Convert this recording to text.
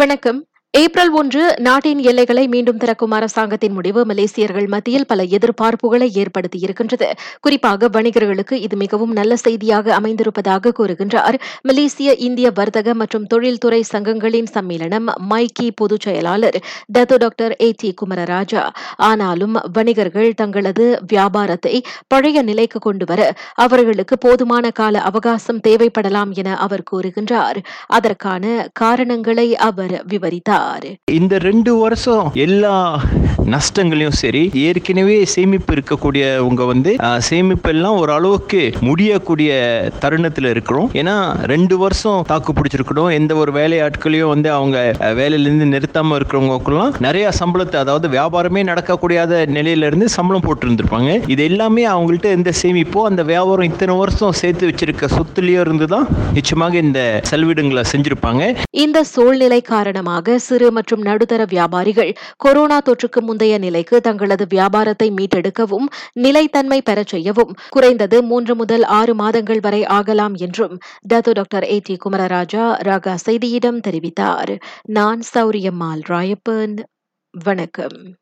வணக்கம். ஏப்ரல் ஒன்று நாட்டின் எல்லைகளை மீண்டும் திறக்கும் அரசாங்கத்தின் முடிவு மலேசியர்கள் மத்தியில் பல எதிர்பார்ப்புகளை ஏற்படுத்தியிருக்கின்றது குறிப்பாக வணிகர்களுக்கு இது மிகவும் நல்ல செய்தியாக அமைந்திருப்பதாக கூறுகின்றார். மலேசிய இந்திய வர்த்தக மற்றும் தொழில்துறை சங்கங்களின் சம்மேளனம் மைக்கி பொதுச் செயலாளர் தத்து டாக்டர் ஏ டி குமரராஜா. ஆனாலும் வணிகர்கள் தங்களது வியாபாரத்தை பழைய நிலைக்கு கொண்டு வர அவர்களுக்கு போதுமான கால அவகாசம் தேவைப்படலாம் என அவர் கூறுகின்றார். அதற்கான காரணங்களை அவர் விவரித்தார். இந்த ரெண்டு வருஷம் எல்லா நஷ்டங்களையும் சரி ஏற்கனவே சேமிப்பு இருக்கக்கூடியவங்க வந்து அஹ், சேமிப்பெல்லாம் ஒரு அளவுக்கு முடியக்கூடிய தருணத்தில் இருக்கிறோம். ஏன்னா ரெண்டு வருஷம் தாக்கு பிடிச்சிருக்கணும். எந்த ஒரு வேலையாட்களையும் வந்து அவங்க வேலையிலேருந்து நிறுத்தாம இருக்கிறவங்களுக்கெல்லாம் நிறைய சம்பளத்தை அதாவது வியாபாரமே நடக்கக்கூடியாத நிலையில இருந்து சம்பளம் போட்டு இருந்திருப்பாங்க இது எல்லாமே அவங்கள்ட்ட எந்த சேமிப்போ அந்த வியாபாரம் இத்தனை வருஷம் சேர்த்து வச்சிருக்க சொத்துலயோ இருந்து தான் நிச்சயமாக இந்த செலவிடங்களை செஞ்சிருப்பாங்க. இந்த சூழ்நிலை காரணமாக சிறு மற்றும் நடுத்தர வியாபாரிகள் கொரோனா தொற்றுக்கு முந்தைய நிலைக்கு தங்களது வியாபாரத்தை மீட்டெடுக்கவும் நிலைத்தன்மை பெறச் செய்யவும் குறைந்தது மூன்று முதல் ஆறு மாதங்கள் வரை ஆகலாம் என்றும் டத்து டாக்டர் ஏ டி குமரராஜா ராகா செய்தியிடம் தெரிவித்தார். நான் சௌரியம்மாள் ராயப்பன். வணக்கம்.